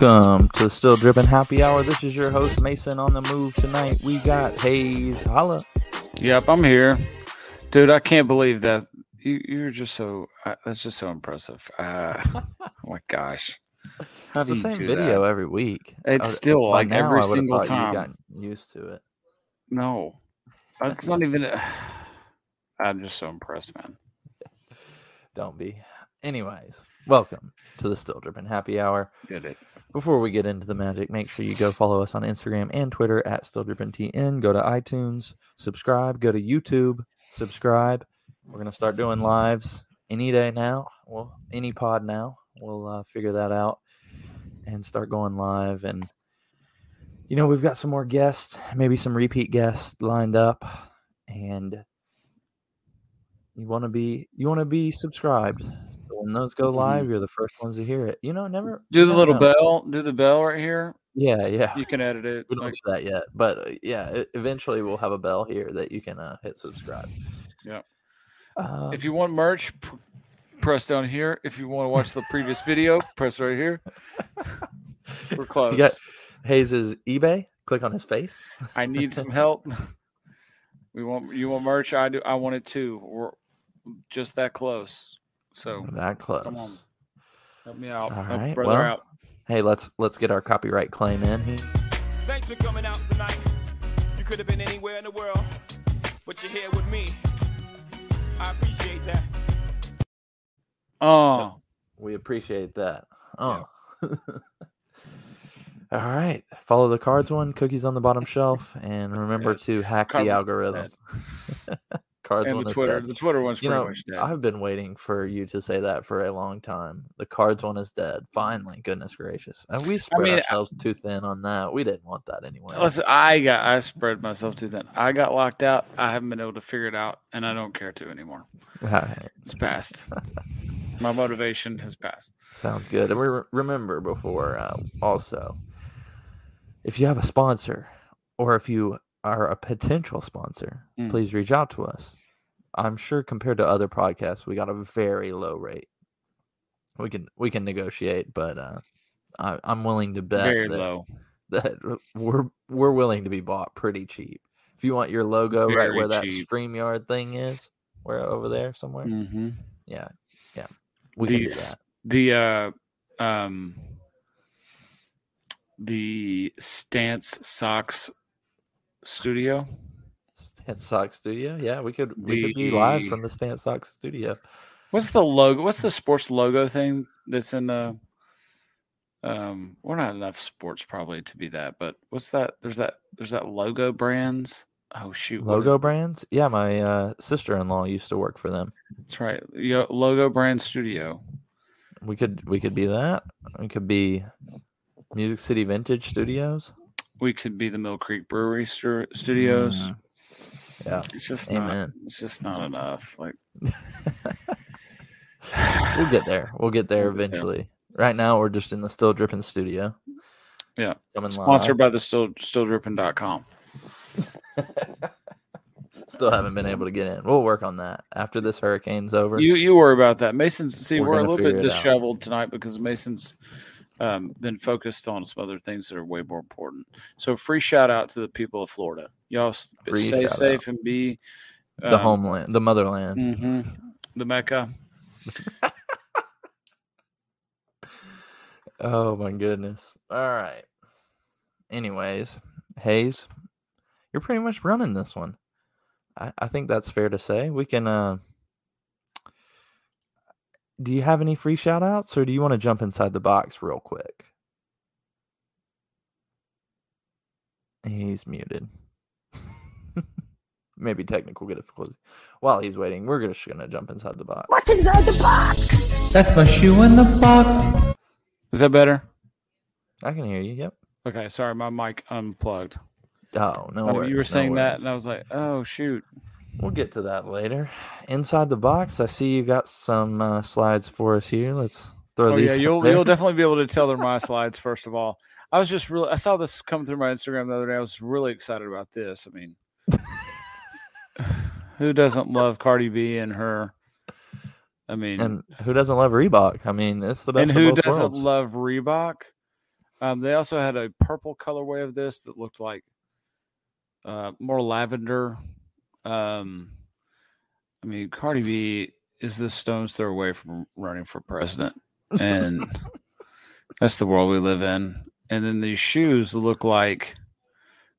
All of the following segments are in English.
Welcome to Still Dripping Happy Hour. This is your host Mason on the move tonight. We got Hayes. Holla. Yep, I'm here, dude. I can't believe that you, you're just so. Uh, that's just so impressive. Uh, oh my gosh, How It's the same video that? every week. It's I- still like now every single time. You got used to it. No, it's not even. I'm just so impressed, man. Don't be. Anyways, welcome to the Still Dripping Happy Hour. Did it? Before we get into the magic, make sure you go follow us on Instagram and Twitter at StillDrippingTN. Go to iTunes, subscribe. Go to YouTube, subscribe. We're gonna start doing lives any day now. Well, any pod now. We'll uh, figure that out and start going live. And you know, we've got some more guests, maybe some repeat guests lined up. And you want to be you want to be subscribed. When those go live, you're the first ones to hear it. You know, never Do the little know. bell. Do the bell right here. Yeah, yeah. You can edit it. We don't like- do that yet, but uh, yeah, e- eventually we'll have a bell here that you can uh, hit subscribe. Yeah. Um, if you want merch, p- press down here. If you want to watch the previous video, press right here. We're close. got- Hayes's eBay, click on his face. I need some help. We want you want merch. I do. I want it too. We're just that close. So That close. come on, help me out, All help right, brother well- out. Hey, let's let's get our copyright claim in here. Thanks for coming out tonight. You could have been anywhere in the world, but you're here with me. I appreciate that. Oh, We appreciate that. Oh. All right. Follow the cards one, cookies on the bottom shelf, and remember to hack Card the algorithm. cards and one the is Twitter. dead. The Twitter one's You pretty know, much dead. I've been waiting for you to say that for a long time. The cards one is dead. Finally, goodness gracious. And we spread mean, I- ourselves too thin on that. We didn't want that anyway. Listen, I got. I spread myself too thin. I got locked out. I haven't been able to figure it out, and I don't care to anymore. Alright, It's past. My motivation has passed. Sounds good. And we re- remember before uh, also, if you have a sponsor or if you are a potential sponsor, Mm. please reach out to us. I'm sure compared to other podcasts, we got a very low rate. We can we can negotiate, but uh, I, I'm willing to bet Very that, low. that we're we're willing to be bought pretty cheap. If you want your logo right Very where that cheap. StreamYard thing is, where over there somewhere, Mm-hmm. yeah, yeah, we can the do that. the uh um the stance socks studio Stance Sock Studio. Yeah, we could we could be live from the Stance Sock Studio. what's the logo what's the sports logo thing that's in the um we're not enough sports probably to be that but what's that there's that there's that logo brands oh shoot Logo brands. Yeah, my uh, sister-in-law used to work for them. that's right Yo, logo brand studio We could we could be that. We could be Music City Vintage Studios. We could be the mill creek brewery stu- studios Mm. Yeah, it's just not it's just not enough like We'll get there. We'll get there We'll get there. eventually. Right now, we're just in the Still Dripping Studio. Yeah. coming sponsored live. by the still stilldripping.com Still haven't been able to get in. We'll work on that after this hurricane's over. You you worry about that. Mason's see We're we're, a little bit it out. disheveled tonight because Mason's um, been focused on some other things that are way more important. So free shout out to the people of Florida. Y'all Free stay safe and be the um, homeland, the motherland. mhm, the Mecca. Oh my goodness. All right. Anyways, Hayes, you're pretty much running this one. I, I think that's fair to say. We can uh do you have any free shout outs or do you want to jump inside the box real quick? He's muted. Maybe technical difficulties. While he's waiting, we're just gonna jump inside the box. What's inside the box? That's my shoe in the box. Is that better? I can hear you. Yep. Okay, sorry, my mic unplugged. Oh no, oh, worries, you were no saying that, and I was like, "Oh shoot!" We'll get to that later. Inside the box, I see you got some uh, slides for us here. Let's throw Oh these. yeah, you'll there. you'll definitely be able to tell they're my slides. First of all, I was just really I saw this come through my Instagram the other day. I was really excited about this. I mean, who doesn't love Cardi B and her? I mean, And who doesn't love Reebok? I mean, it's the best. and who doesn't worlds. love Reebok? Um, they also had a purple colorway of this that looked like uh, more lavender. Um, I mean, Cardi B is the stone's throw away from running for president, and that's the world we live in. And then these shoes look like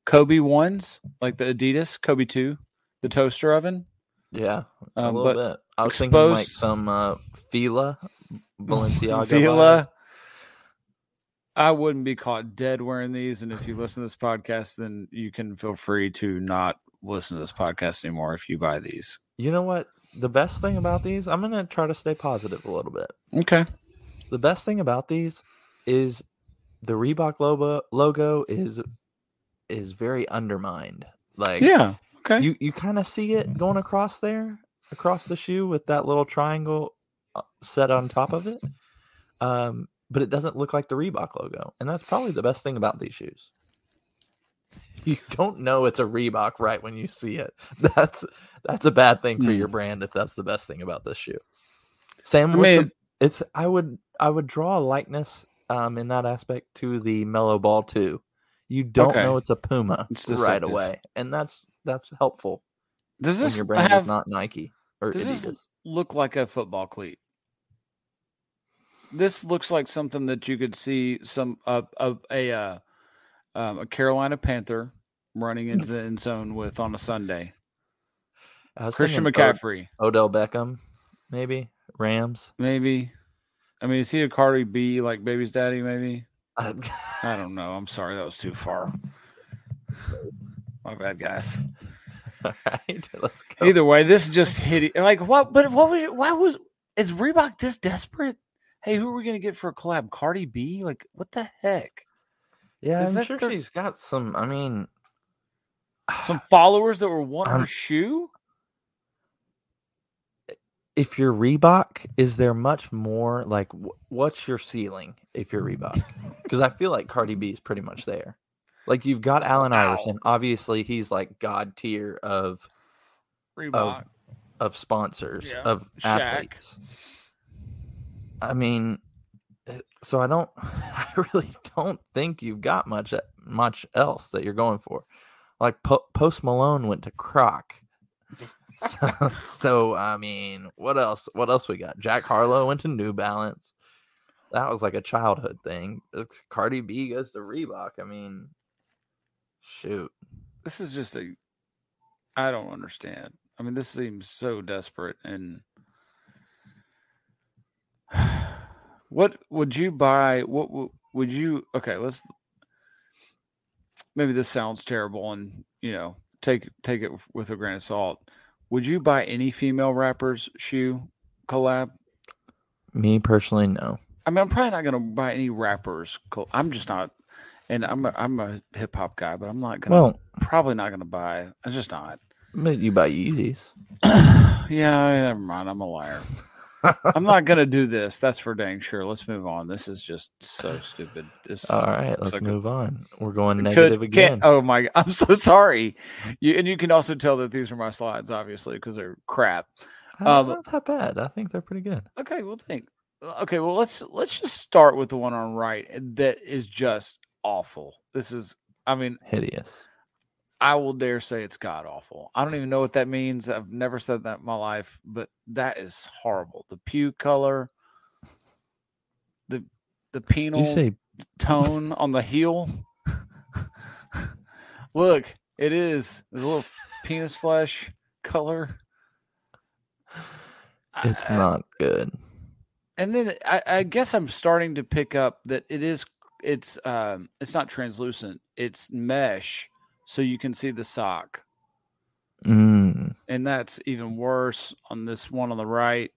Kobe ones, like the Adidas Kobe two, the toaster oven. Yeah, a Um, little bit. I was thinking like some uh, Fila Balenciaga. Fila. I wouldn't be caught dead wearing these. And if you listen to this podcast, then you can feel free to not listen to this podcast anymore if you buy these. You know what? The best thing about these, I'm gonna try to stay positive a little bit. Okay. The best thing about these is the Reebok logo logo is is very undermined. Like Yeah. Okay. you you kind of see it going across there, across the shoe with that little triangle uh, set on top of it. Um, but it doesn't look like the Reebok logo, and that's probably the best thing about these shoes. You don't know it's a Reebok right when you see it. That's that's a bad thing for your brand if that's the best thing about this shoe. Same I with the- it's I would I would draw a likeness um in that aspect to the Mellow Ball 2. You don't Okay. know it's a Puma It's right away, and that's that's helpful does this your brand have is not Nike or does this Adidas. look like a football cleat? This looks like something that you could see some uh, a a uh, um, a Carolina Panther running into the end zone with on a Sunday. Christian Od- McCaffrey, Odell Beckham, maybe Rams. maybe. I mean, is he a Cardi B like baby's daddy? Maybe. I- I don't know. I'm sorry, that was too far. My bad, guys. All right, let's go. Either way, this is just hitting. Like what? But what was? Why was? Is Reebok this desperate? Hey, who are we gonna get for a collab? Cardi B? Like what the heck? Yeah, I'm sure their- she's got some. I mean, Some followers that were wanting her shoe. if you're Reebok, is there much more like wh- what's your ceiling if you're Reebok? Because I feel like Cardi B is pretty much there. Like you've got Allen Wow. Iverson. Obviously, he's like god tier of Reebok. of sponsors Yeah, of Shaq. athletes. I mean, so I don't. I really don't think you've got much uh, much else that you're going for. Like po- Post Malone went to Croc. So, so I mean, what else? What else we got? Jack Harlow went to New Balance. That was like a childhood thing. It's- Cardi B goes to Reebok. I mean, shoot. this is just a. I don't understand. I mean, this seems so desperate. And what would you buy? What would you? Okay, let's. Maybe this sounds terrible, and you know, take take it with a grain of salt. Would you buy any female rapper's shoe collab? Me personally, no. I mean, I'm probably not going to buy any rappers. col- I'm just not, and I'm a, I'm a hip hop guy, but I'm not going to. Well, probably not going to buy. I'm just not. but you buy Yeezys. yeah, never mind. I'm a liar. I'm not going to do this. That's for dang sure. Let's move on. This is just so stupid. This All right, let's move on. We're going negative can't- again. Oh my! God. I'm so sorry. You and you can also tell that these are my slides, obviously, because they're crap. Uh, um, not that bad. I think they're pretty good. Okay, well, think. Okay, well, let's let's just start with the one on right that is just awful. This is, I mean, Hideous. I will dare say it's god awful. I don't even know what that means. I've never said that in my life, but that is horrible. The pew color, the the penal you say tone on the heel. Look, it is there's a little penis flesh color. it's I- not good? and then I, I guess I'm starting to pick up that it is it's um it's not translucent, it's mesh, so you can see the sock. Mm, and that's even worse on this one on the right.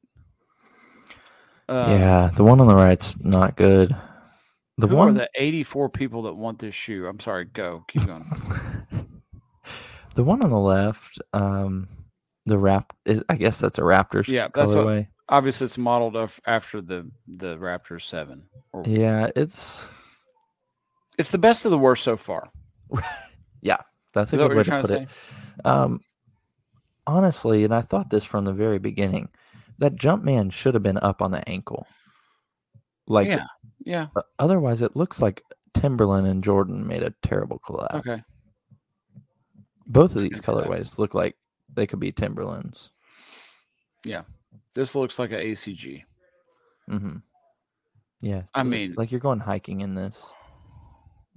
Um, yeah, the one on the right's not good. The who one, are the 84 people that want this shoe? I'm sorry, go keep going. the one on the left, um, the rap is. I guess that's a Raptors Yeah, that's what- colorway. Obviously, it's modeled af- after the the Raptor Seven. Or, Yeah, it's It's the best of the worst so far. that's Is a good way to put to it. Um, honestly, and I thought this from the very beginning, that jump man should have been up on the ankle. Like yeah, yeah. otherwise, it looks like Timberland and Jordan made a terrible collab. Okay. Both of these can see that. colorways look like they could be Timberlands. Yeah, this looks like an ACG. hmm Yeah, I mean- like you're going hiking in this.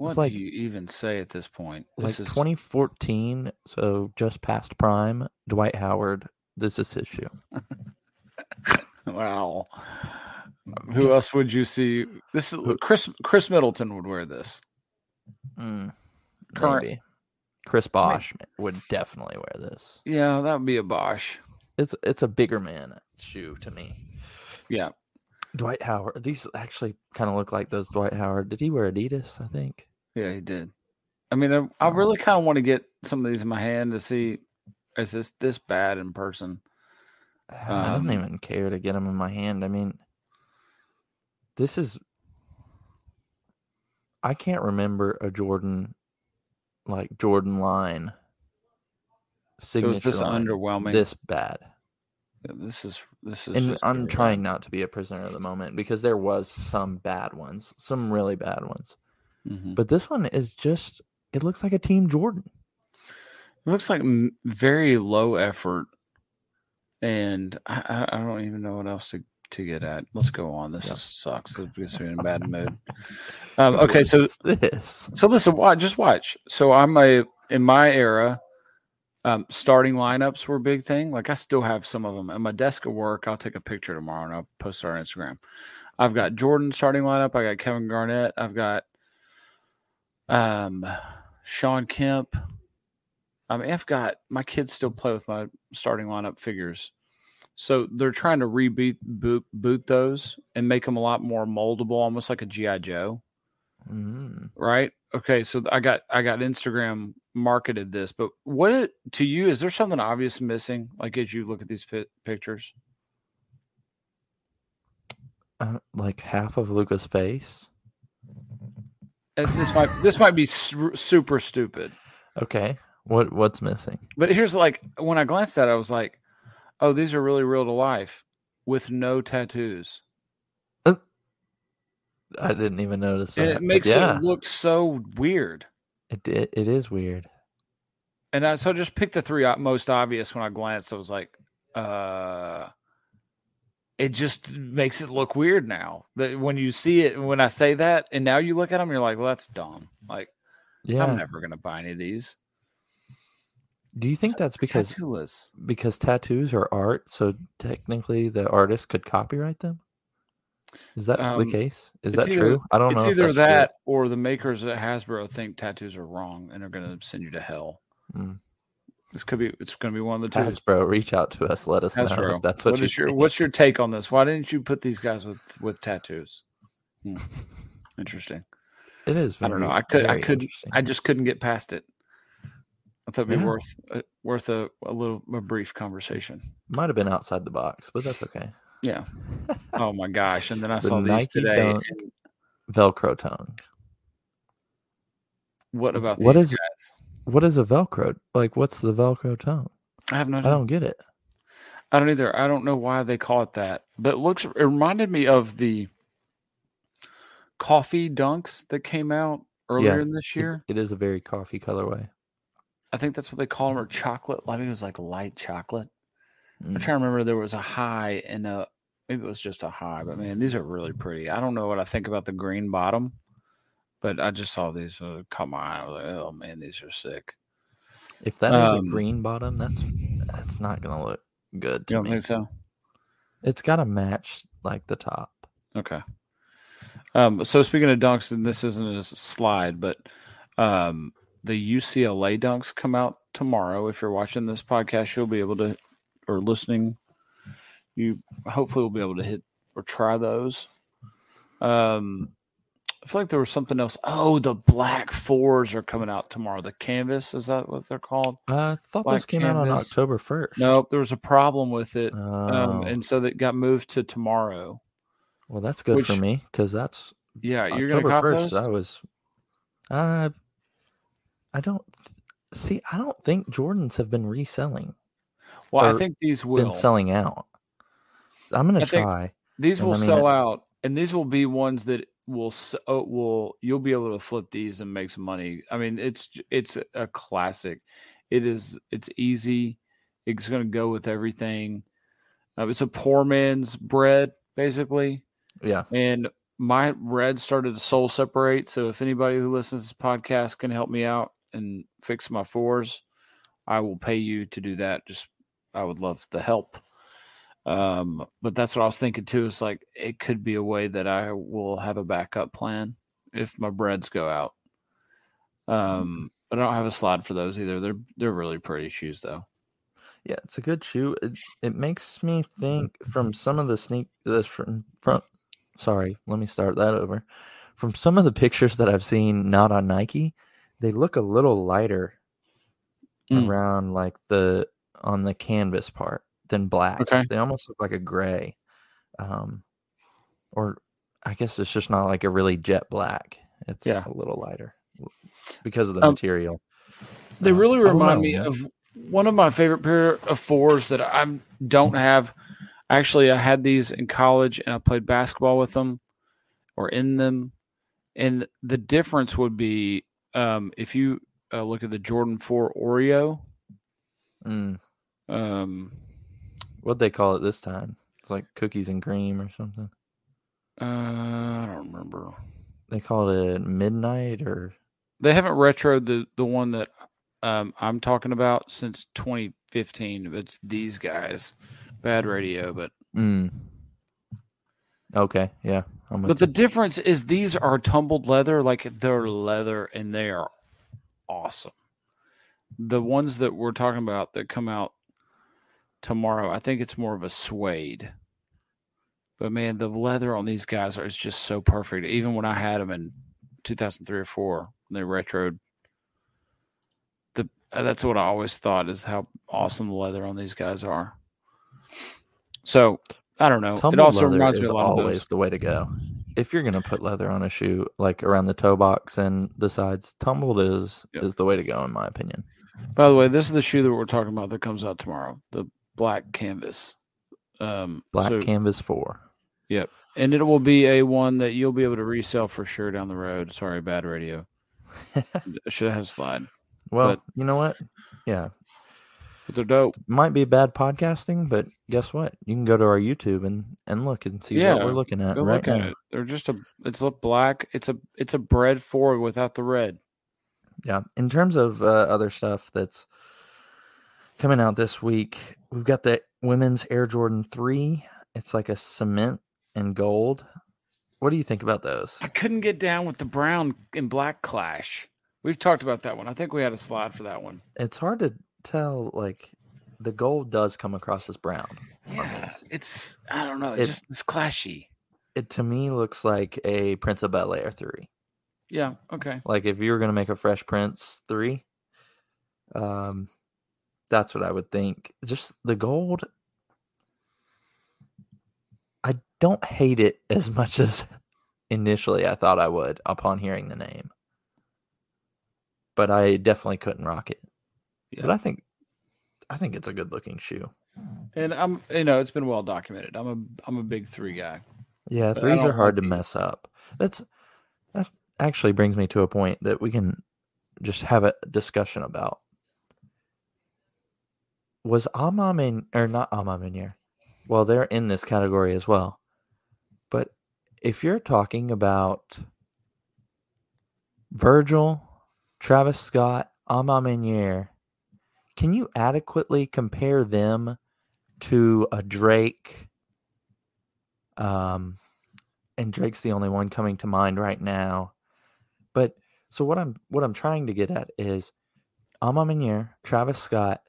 What like- do you even say at this point? Like This is 2014, so just past prime. Dwight Howard. This is his shoe. wow. Who else would you see? This is Chris. Khris Middleton would wear this. Mm, Current- maybe. Chris Bosh would definitely wear this. Yeah, that would be a Bosh. It's it's a bigger man shoe to me. Yeah. Dwight Howard. These actually kind of look like those Dwight Howard. Did he wear Adidas? I think. Yeah, he did. I mean, I, I really kind of want to get some of these in my hand to see is this this bad in person. I don't Um, even care to get them in my hand. I mean, this is. I can't remember a Jordan, like Jordan line. So Signature is this line underwhelming? this bad, Yeah, this is this is. and I'm bad. trying not to be a prisoner of the moment because there was some bad ones, some really bad ones, Mhm. but this one is just. It looks like a Team Jordan. It looks like very low effort, and I, I don't even know what else to, to get at. Let's go on. This Yep. sucks. It gets me in a bad mood. Um, okay, so this? so listen, watch, just watch. So I'm a in my era, um, starting lineups were a big thing. Like I still have some of them at my desk at work. I'll take a picture tomorrow and I'll post it on Instagram. I've got Jordan starting lineup. I got Kevin Garnett. I've got um Shawn Kemp. I mean, I've got my kids still play with my starting lineup figures. So they're trying to reboot boot, boot those and make them a lot more moldable, almost like a GI Joe Mm. right? Okay, so I got I got Instagram marketed this, but what it, to you is there something obvious missing? Like as you look at these pi- pictures, Uh, like half of Luka's face. Uh, this might this might be su- super stupid, Okay. What what's missing? but here's like when I glanced at it, I was like, oh, these are really real to life with no tattoos, I didn't even notice and that. it makes yeah, it look so weird. it, it it is weird. And I, so I just picked the three most obvious when I glanced. I was like, uh, it just makes it look weird now. That when you see it, when I say that, and now you look at them, you're like, well, that's dumb. Like, Yeah. I'm never gonna buy any of these. Do you think that's because Tattooless. because tattoos are art, so technically the artist could copyright them? Is that Um, the case? Is that either- true? I don't It's know. if either that's true. that or the makers at Hasbro think tattoos are wrong and are gonna send you to hell. Mm. This could be. It's gonna be one of the two. Hasbro, reach out to us. Let us know if that's what, what you is your think. What's your take on this? Why didn't you put these guys with with tattoos? Hmm. Interesting. It is. I don't know. I could. I could. I just couldn't get past it. I thought it'd be Yeah. worth uh, worth a, a little a brief conversation. might have been outside the box, but that's okay. Yeah. Oh my gosh! And then I The saw these Nike today. Dunk. and Velcro tongue. What about What these is- guys? What is a Velcro? Like, what's the Velcro tongue? I have no. I don't get it. I don't either. I don't know why they call it that, but it looks. It reminded me of the coffee dunks that came out earlier in this It- year. it is a very coffee colorway. I think that's what they call them, or chocolate. I think it was like light chocolate. I'm Mm. trying to remember there was a high and a maybe it was just a high, but man, these are really pretty. I don't know what I think about the green bottom, but I just saw these uh, caught my eye. I was like, oh man, these are sick. If that is Um, a green bottom, that's that's not gonna look good You don't me. think so? It's got to match like the top. Okay. Um, so speaking of dunks, and this isn't a slide, but um, the UCLA dunks come out tomorrow. If you're watching this podcast, you'll be able to, or listening, you hopefully will be able to hit or try those. Um, I feel like there was something else. Oh, the black fours are coming out tomorrow. The canvas is that what they're called? I thought Black those came out on. October first. Nope, there was a problem with it, um, Oh, and so that got moved to tomorrow. well, that's good for me because that's Yeah, you're gonna October first. those. I was. Uh, I don't see. I don't think Jordans have been reselling. Well, I think these will. Been selling out. I'm gonna I try. These will I mean, sell it- out, and these will be ones that will oh, will you'll be able to flip these and make some money. I mean, it's it's a classic. It is it's easy. It's going to go with everything. Uh, it's a poor man's bread, basically. Yeah. And my bread started to soul separate. So if anybody who listens to this podcast can help me out and fix my fours, I will pay you to do that. Just I would love the help. Um, but that's what I was thinking too. Is like it could be a way that I will have a backup plan if my breads go out. Um, but I don't have a slide for those either. They're they're really pretty shoes though. Yeah, it's a good shoe. It, it makes me think from some of the sneak this from front. Sorry, let me start that over. From some of the pictures that I've seen, not on Nike, they look a little lighter Mm. around like the on the canvas part than black. Okay. They almost look like a gray, um, or I guess it's just not like a really jet black. It's Yeah. a little lighter because of the Um, material. They So, really remind know, me man. of one of my favorite pair of fours that I don't have. Actually, I had these in college and I played basketball with them or in them. And the difference would be um, if you uh, look at the Jordan 4 Oreo, Mm. um, What'd they call it this time? It's like cookies and cream or something. uh, I don't remember. They called it midnight or They haven't retroed the, the one that um, I'm talking about since 2015. It's these guys. Bad radio, but mm. Okay, yeah. I'm But the you. difference is these are tumbled leather, like they're leather and they are awesome. The ones that we're talking about that come out tomorrow, I think it's more of a suede. But man, the leather on these guys are is just so perfect. Even when I had them in 2003 or 4, when they retroed the uh, that's what I always thought is how awesome the leather on these guys are. So, I don't know. Tumbled it also reminds me a lot of always those. the way to go. If you're gonna put leather on a shoe, like around the toe box and the sides, tumbled is Yep. is the way to go, in my opinion. By the way, this is the shoe that we're talking about that comes out tomorrow. The black canvas. Um, Black so- canvas four. Yep. and it will be a one that you'll be able to resell for sure down the road. Sorry, bad radio. Should have had a slide, well, But- you know what? Yeah, but they're dope. might be bad podcasting, but guess what? You can go to our YouTube and and look and see what we're looking at right look at now. it. They're just a. It's a black. It's a. It's a bread four without the red. Yeah. In terms of uh, other stuff that's coming out this week, we've got the women's Air Jordan 3. It's like a cement and gold. What do you think about those? I couldn't get down with the brown and black clash. We've talked about that one. I think we had a slide for that one. It's hard to tell. Like, the gold does come across as brown. Yeah, it's. I don't know. It- It just it's clashy. It to me looks like a Prince of Bel Air 3. Yeah. Okay. Like, if you were going to make a Fresh Prince 3, um, that's what I would think. Just the gold. I don't hate it as much as initially I thought I would upon hearing the name. But I definitely couldn't rock it. But I think I think it's a good looking shoe. And I'm. You know, it's been well documented. I'm a. I'm a big three guy. Yeah, But threes are hard to mess up. That's that actually brings me to a point that we can just have a discussion about. Was Ama in or not A Ma Maniére? Well, they're in this category as well. But if you're talking about Virgil, Travis Scott, A Ma Maniére, can you adequately compare them to a Drake? Um, and Drake's the only one coming to mind right now. But so what I'm what I'm trying to get at is A Ma Maniére, Travis Scott,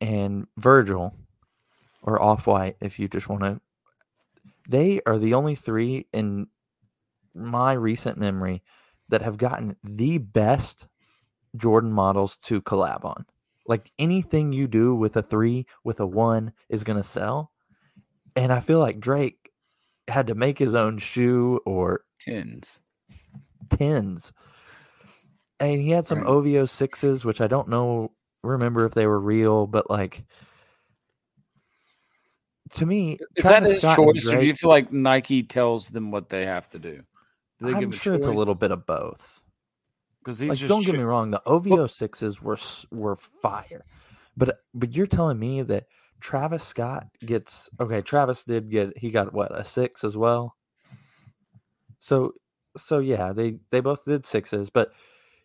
and Virgil, or Off White, if you just want to. They are the only three in my recent memory that have gotten the best Jordan models to collab on. Like anything you do with a three, with a one, is going to sell. And I feel like Drake had to make his own shoe or Tins. tens. And he had some Right. OVO sixes, which I don't know remember if they were real, but like to me, Is Travis that his Scott choice, or do you feel like Nike tells them what they have to do? Do I'm sure it's a little bit of both. because Like, don't get me wrong, the OVO sixes were were fire, but but you're telling me that Travis Scott gets okay. Travis did get he got what a six as well. So so yeah, they they both did sixes, but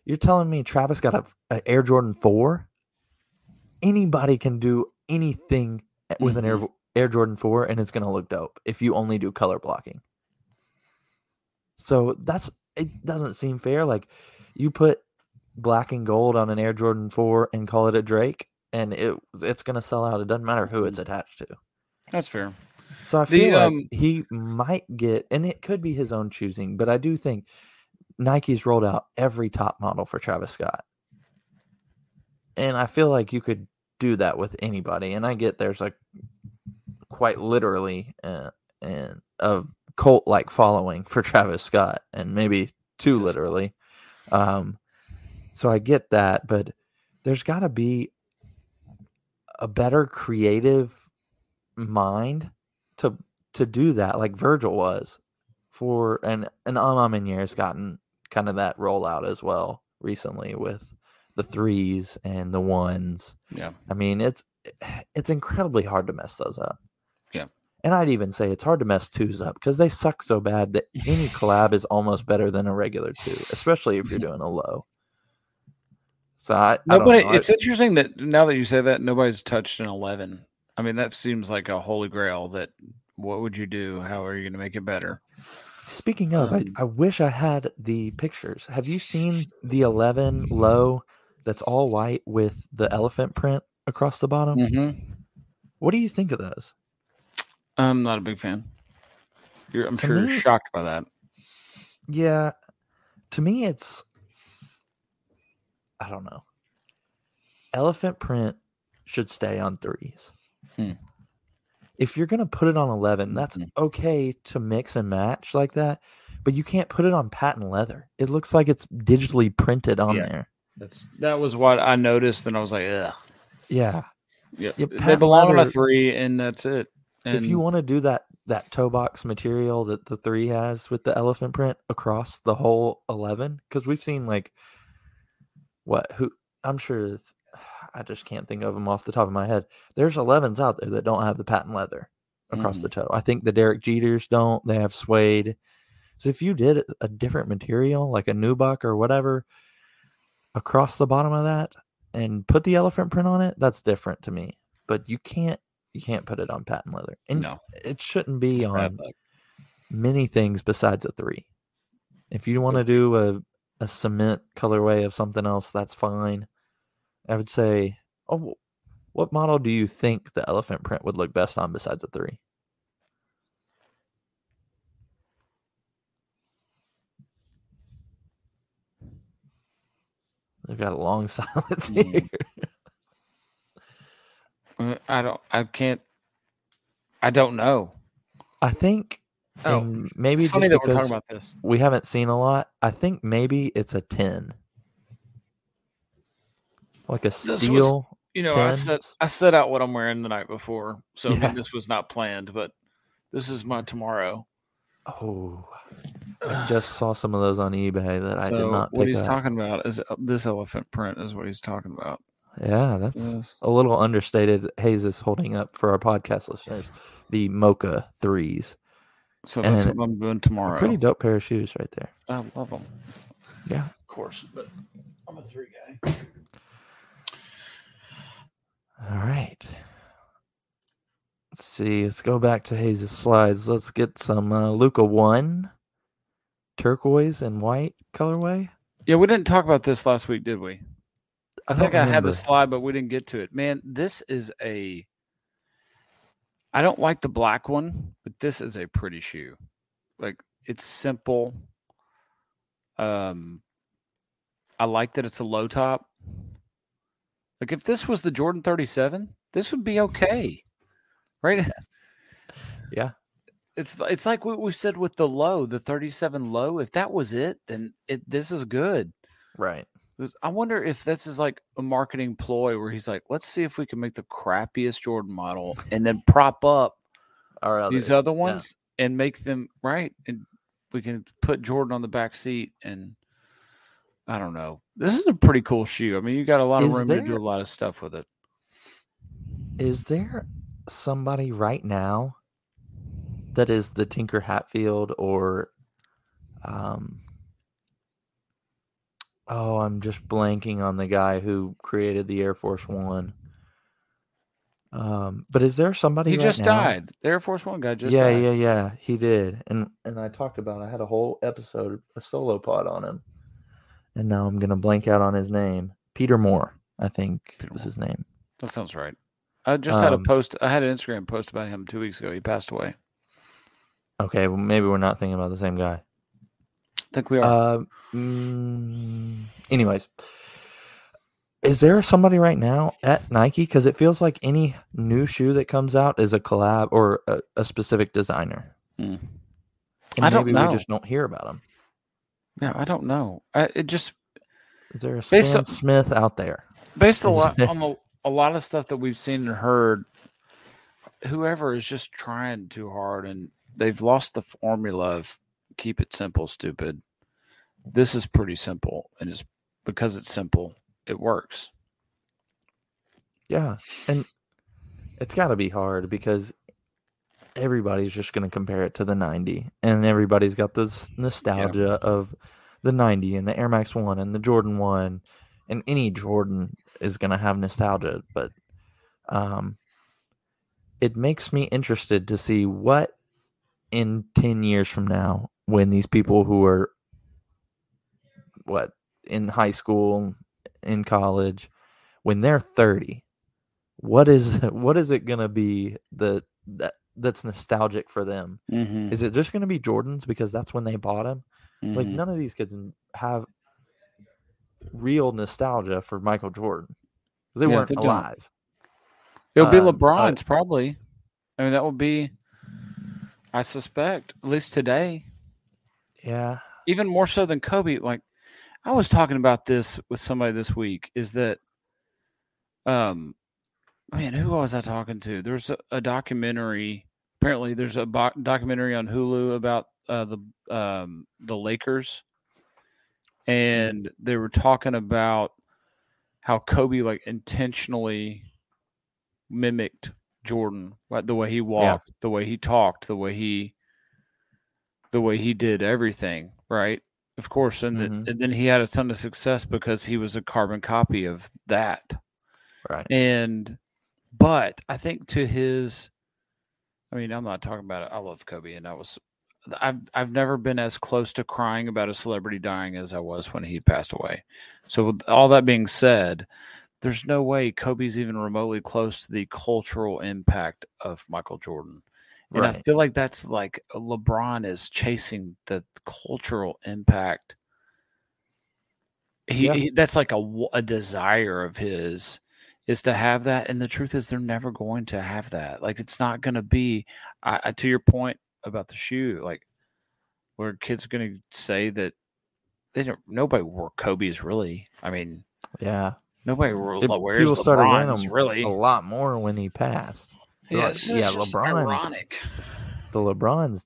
you're telling me Travis got a, a Air Jordan four. Anybody can do anything with an Air Air Jordan four, and it's gonna look dope if you only do color blocking. So that's it. Doesn't seem fair. Like you put black and gold on an Air Jordan 4 and call it a Drake, and it it's gonna sell out. It doesn't matter who it's attached to. That's fair. So I The, feel like um, he might get, and it could be his own choosing, but I do think Nike's rolled out every top model for Travis Scott, and I feel like you could do that with anybody. And I get there's like quite literally uh, and a cult like following for Travis Scott, and maybe too literally. Um, so I get that, but there's got to be a better creative mind to to do that, like Virgil was for and and Amamin has gotten kind of that rollout as well recently with the threes and the ones. Yeah. I mean, it's it's incredibly hard to mess those up. Yeah. And I'd even say it's hard to mess twos up because they suck so bad that any collab is almost better than a regular two, especially if you're doing a low. So I, I don't Nobody. I- It's interesting that now that you say that, nobody's touched an eleven. I mean, that seems like a holy grail. That what would you do? How are you going to make it better? Speaking of, I, Um, I wish I had the pictures. Have you seen the 11 low that's all white with the elephant print across the bottom? Mm-hmm. What do you think of those? I'm not a big fan. You're, I'm To sure me- you're shocked by that. Yeah, to me, it's I don't know. Elephant print should stay on threes. Hmm. If you're gonna put it on 11, that's Mhm. okay to mix and match like that, but you can't put it on patent leather. It looks like it's digitally printed on Yeah. there. That's that was what I noticed, and I was like, ugh. Yeah. Yeah, Yeah, they belong on a three, and that's it. And if you want to do that that toe box material that the three has with the elephant print across the whole 11 because we've seen like what who i'm sure i just can't think of them off the top of my head there's 11s out there that don't have the patent leather across Mhm. the toe i think the derek jeters don't they have suede so if you did a different material like a nubuck or whatever across the bottom of that and put the elephant print on it that's different to me but you can't you can't put it on patent leather and no, it shouldn't be on many things besides a three. If you want to do a, a cement colorway of something else, that's fine. I would say, oh, what model do you think the elephant print would look best on besides a three? They've got a long silence here. Uh, I don't. I can't. I don't know. I think, Oh, maybe just funny that we're because talking about this. we haven't seen a lot, I think maybe it's a 10. Like a was- steel. You know, I 10. set I set out what I'm wearing the night before, so I mean, Yeah. this was not planned, but this is my tomorrow. Oh, I just saw some of those on eBay that I did So not what he's up. talking about is this elephant print is what he's talking about. yeah, that's Yes. a little understated. Hayes is holding up for our podcast listeners the Mocha threes. So that's And what I'm doing tomorrow. pretty dope pair of shoes right there. I love them, Yeah. of course, but I'm a three guy. All right. Let's see. Let's go back to Hayes' slides. Let's get some uh, Luka one turquoise and white colorway. Yeah, we didn't talk about this last week, did we? I, I think I had the slide, but we didn't get to it. Man, this is a. I don't like the black one, but this is a pretty shoe. Like it's simple. Um, I like that it's a low top. Like if this was the Jordan 37, this would be okay, right? Yeah. It's it's like what we said with the low, the 37 low. If that was it, then it this is good. Right. I wonder if this is like a marketing ploy where he's like, let's see if we can make the crappiest Jordan model and then prop up our others. these other Yeah. ones and make them right and we can put jordan on the back seat and i don't know this is a pretty cool shoe i mean you got a lot of Is room to do a lot of stuff with it Is there somebody right now that is the Tinker Hatfield or um Oh, I'm just blanking on the guy who created the Air Force 1. Um but is there somebody he right just now- died the air force one guy just yeah, died. yeah, yeah, he did. And and I talked about I had a whole episode a solo pod on him. And now I'm going to blank out on his name. Peter Moore, I think Peter was Moore. his name. that sounds right i just had a Um, post i had an instagram post about him two weeks ago he passed away Okay, well maybe we're not thinking about the same guy. i think we are Uh, mm, anyways, is there somebody right now at Nike? Because it feels like any new shoe that comes out is a collab or a, a specific designer. And I don't know. we just don't hear about them. yeah i don't know I, it just Is there a Stan on- Smith out there? based a lot on the, a lot of stuff that we've seen and heard whoever is just trying too hard and they've lost the formula of keep it simple stupid. This is pretty simple and it's because it's simple it works. Yeah, and it's got to be hard because everybody's just going to compare it to the 90 and everybody's got this nostalgia of the 90 and the Air Max 1 and the Jordan 1 and any Jordan is going to have nostalgia but um it makes me interested to see what in 10 years from now when these people who are what in high school in college when they're 30 what is what is it going to be the that that's nostalgic for them? Mm-hmm. is it just going to be jordans because that's when they bought them like Mm-hmm. none of these kids have real nostalgia for michael jordan 'cause they Yeah, weren't they alive. It'll be um, so- lebron's probably. I mean that will be i suspect at least today yeah even more so than Kobe. Like I was talking about this with somebody this week. Is that um, man, who was I talking to? There's a, a documentary. Apparently, there's a bo- documentary on Hulu about uh, the um, the Lakers, and they were talking about how Kobe like intentionally mimicked Jordan, like the way he walked, the way he talked, the way he the way he did everything, right? Of course, and, the- Mhm. and then he had a ton of success because he was a carbon copy of that. right And but I think to his I mean, I'm not talking about it. I love Kobe and I was I've I've never been as close to crying about a celebrity dying as I was when he passed away. So with all that being said, there's no way Kobe's even remotely close to the cultural impact of Michael Jordan. And I feel like that's like LeBron is chasing the cultural impact. He, Yeah. he that's like a, a desire of his is to have that, and the truth is they're never going to have that. Like it's not going to be. I, I to your point about the shoe, like where kids are going to say that they don't. Nobody wore Kobe's really. I mean, yeah nobody wore, It- wears people started wearing them really. a lot more when he passed Yeah, Like, yeah lebron's ironic. the LeBrons,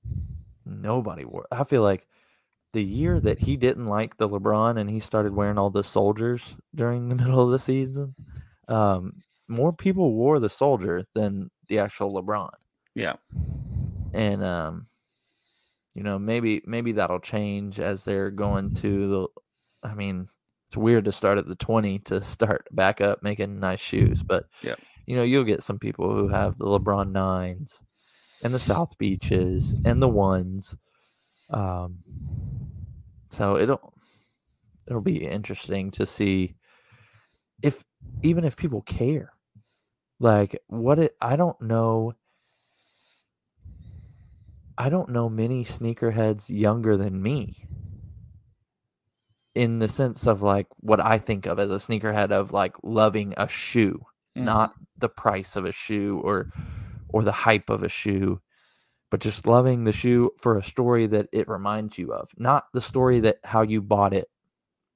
nobody wore. I feel like the year that he didn't like the LeBron and he started wearing all the soldiers during the middle of the season, um, more people wore the soldier than the actual LeBron. Yeah. And um, you know, maybe maybe that'll change as they're going to the. I mean, it's weird to start at the twenty to start back up making nice shoes, but Yeah. you know, you'll get some people who have the LeBron nines and the South Beaches and the ones. Um, so it'll it'll be interesting to see if even if people care, like what it. I don't know. I don't know many sneakerheads younger than me. In the sense of like what I think of as a sneakerhead of like loving a shoe Mhm. not the price of a shoe or or the hype of a shoe but just loving the shoe for a story that it reminds you of not the story that how you bought it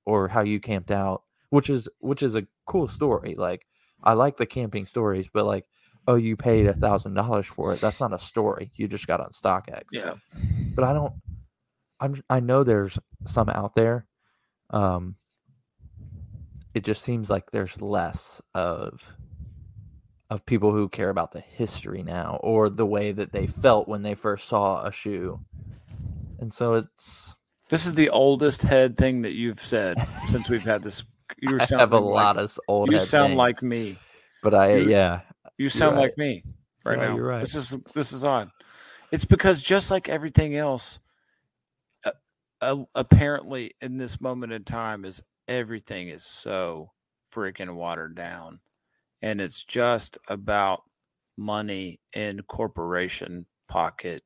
or how you camped out which is which is a cool story like i like the camping stories but like oh, you paid a thousand dollars for it. That's not a story. You just got on StockX. Yeah. But I don't. I'm. I know there's some out there. Um. It just seems like there's less of of people who care about the history now or the way that they felt when they first saw a shoe. And so it's This is the oldest head thing that you've said since we've had this. You I have a lot of old You sound like me. but I you- yeah. You sound right. like me right No, now. you're right. This is this is on. It's because just like everything else, uh, apparently in this moment in time, is everything is so freaking watered down, and it's just about money in corporation pocket,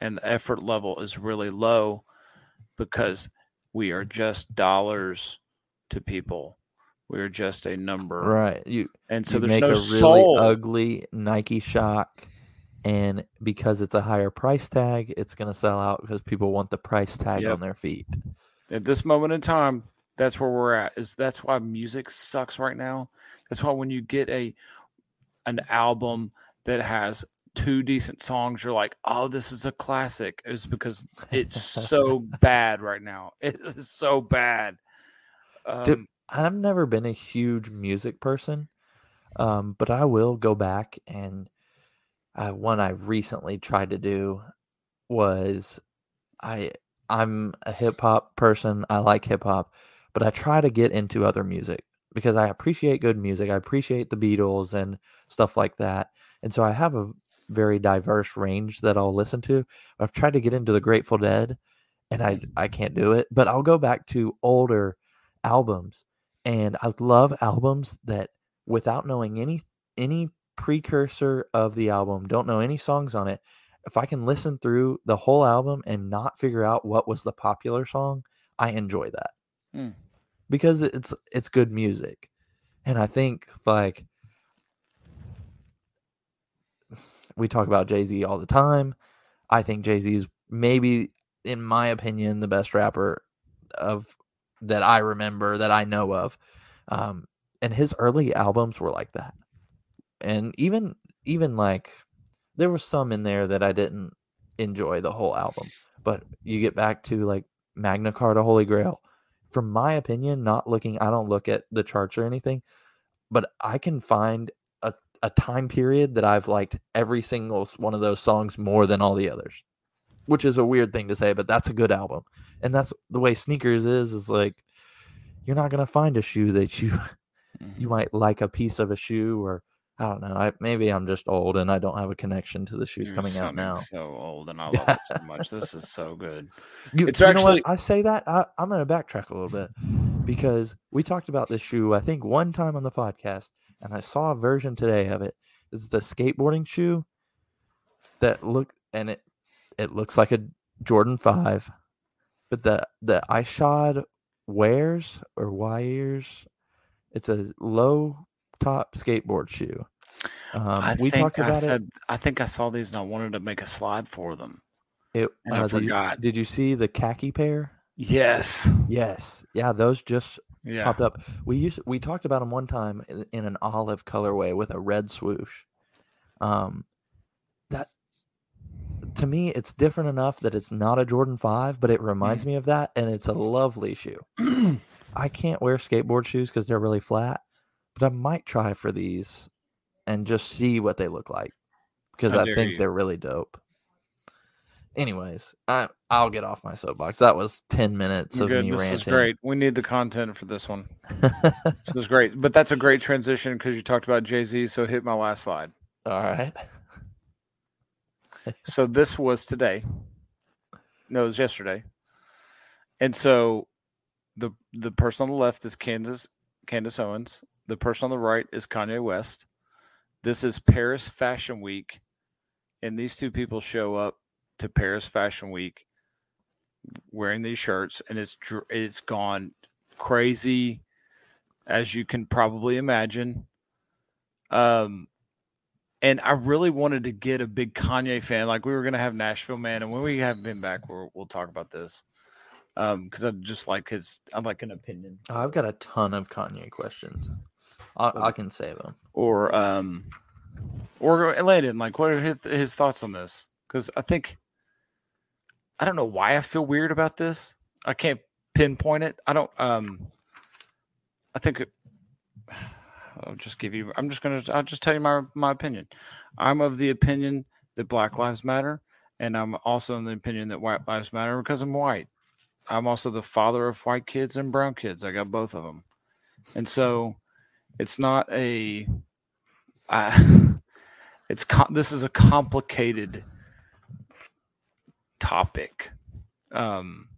and the effort level is really low because we are just dollars to people. We are just a number, Right. You and so you there's make no a really soul. ugly Nike shock and because it's a higher price tag, it's going to sell out because people want the price tag Yep. on their feet. at this moment in time that's where we're at is that's why music sucks right now that's why when you get a an album that has two decent songs you're like oh this is a classic it's because it's so bad right now it is so bad um, Dude, I've never been a huge music person, um, but I will go back and uh, one I recently tried to do was I I'm a hip hop person. I like hip hop, but I try to get into other music because I appreciate good music. I appreciate the Beatles and stuff like that, and so I have a very diverse range that I'll listen to. I've tried to get into the Grateful Dead, and I I can't do it. But I'll go back to older albums and I love albums that without knowing any any precursor of the album, don't know any songs on it. If I can listen through the whole album and not figure out what was the popular song, I enjoy that. Hmm. Because it's it's good music. And I think like we talk about Jay-Z all the time. I think Jay-Z is maybe in my opinion the best rapper of that I remember that I know of. Um, and his early albums were like that. And even even like there was some in there that I didn't enjoy the whole album. But you get back to like Magna Carta Holy Grail. From my opinion, not looking I don't look at the charts or anything, but I can find a, a time period that I've liked every single one of those songs more than all the others. Which is a weird thing to say, but that's a good album and that's the way sneakers is is like you're not gonna find a shoe that you you mm-hmm. might like a piece of a shoe or I don't know. I maybe I'm just old and I don't have a connection to the shoes you're coming out now. so old and i love it so much this is so good You, It's you know actually-? I say that I, I'm gonna backtrack a little bit because we talked about this shoe I think one time on the podcast and I saw a version today of. It's the skateboarding shoe that look and it it looks like a Jordan five, but the the Ishod wears or wires. It's a low top skateboard shoe. Um, I we think talked I about it. I think I saw these and I wanted to make a slide for them. It and I uh, did, you, forgot. did you see the khaki pair? Yes. Yes. Yeah, those just Yeah. popped up. We used we talked about them one time in, in an olive colorway with a red swoosh. Um, that to me, it's different enough that it's not a Jordan Five, but it reminds me of that, and it's a lovely shoe. I can't wear skateboard shoes because they're really flat, but I might try for these and just see what they look like because How I think you. they're really dope. Anyways, I I'll get off my soapbox. That was ten minutes You're of good. me This ranting. This is great. We need the content for this one. This is great. But that's a great transition because you talked about Jay Z. So hit my last slide. All right. So this was today. No, it was yesterday. And so the the person on the left is Kansas Candace Owens. The person on the right is Kanye West. This is Paris Fashion Week, and these two people show up to Paris Fashion Week wearing these shirts, and it's it's gone crazy, as you can probably imagine. Um, and I really wanted to get a big Kanye fan. Like we were gonna have Nashville man, and when we have been back, we'll we'll talk about this. Um, because I just like his, I like an opinion, I've got a ton of Kanye questions. I, I can save them. or um, Or Landon, like, what are his, his thoughts on this? Because I think I don't know why I feel weird about this. I can't pinpoint it. I don't. Um, I think it, I'll just give you. I'm just gonna. I'll just tell you my my opinion. I'm of the opinion that Black Lives Matter, and I'm also in the opinion that White Lives Matter because I'm white. I'm also the father of white kids and brown kids. I got both of them, and so it's not a. I, it's com- this is a complicated topic. Um,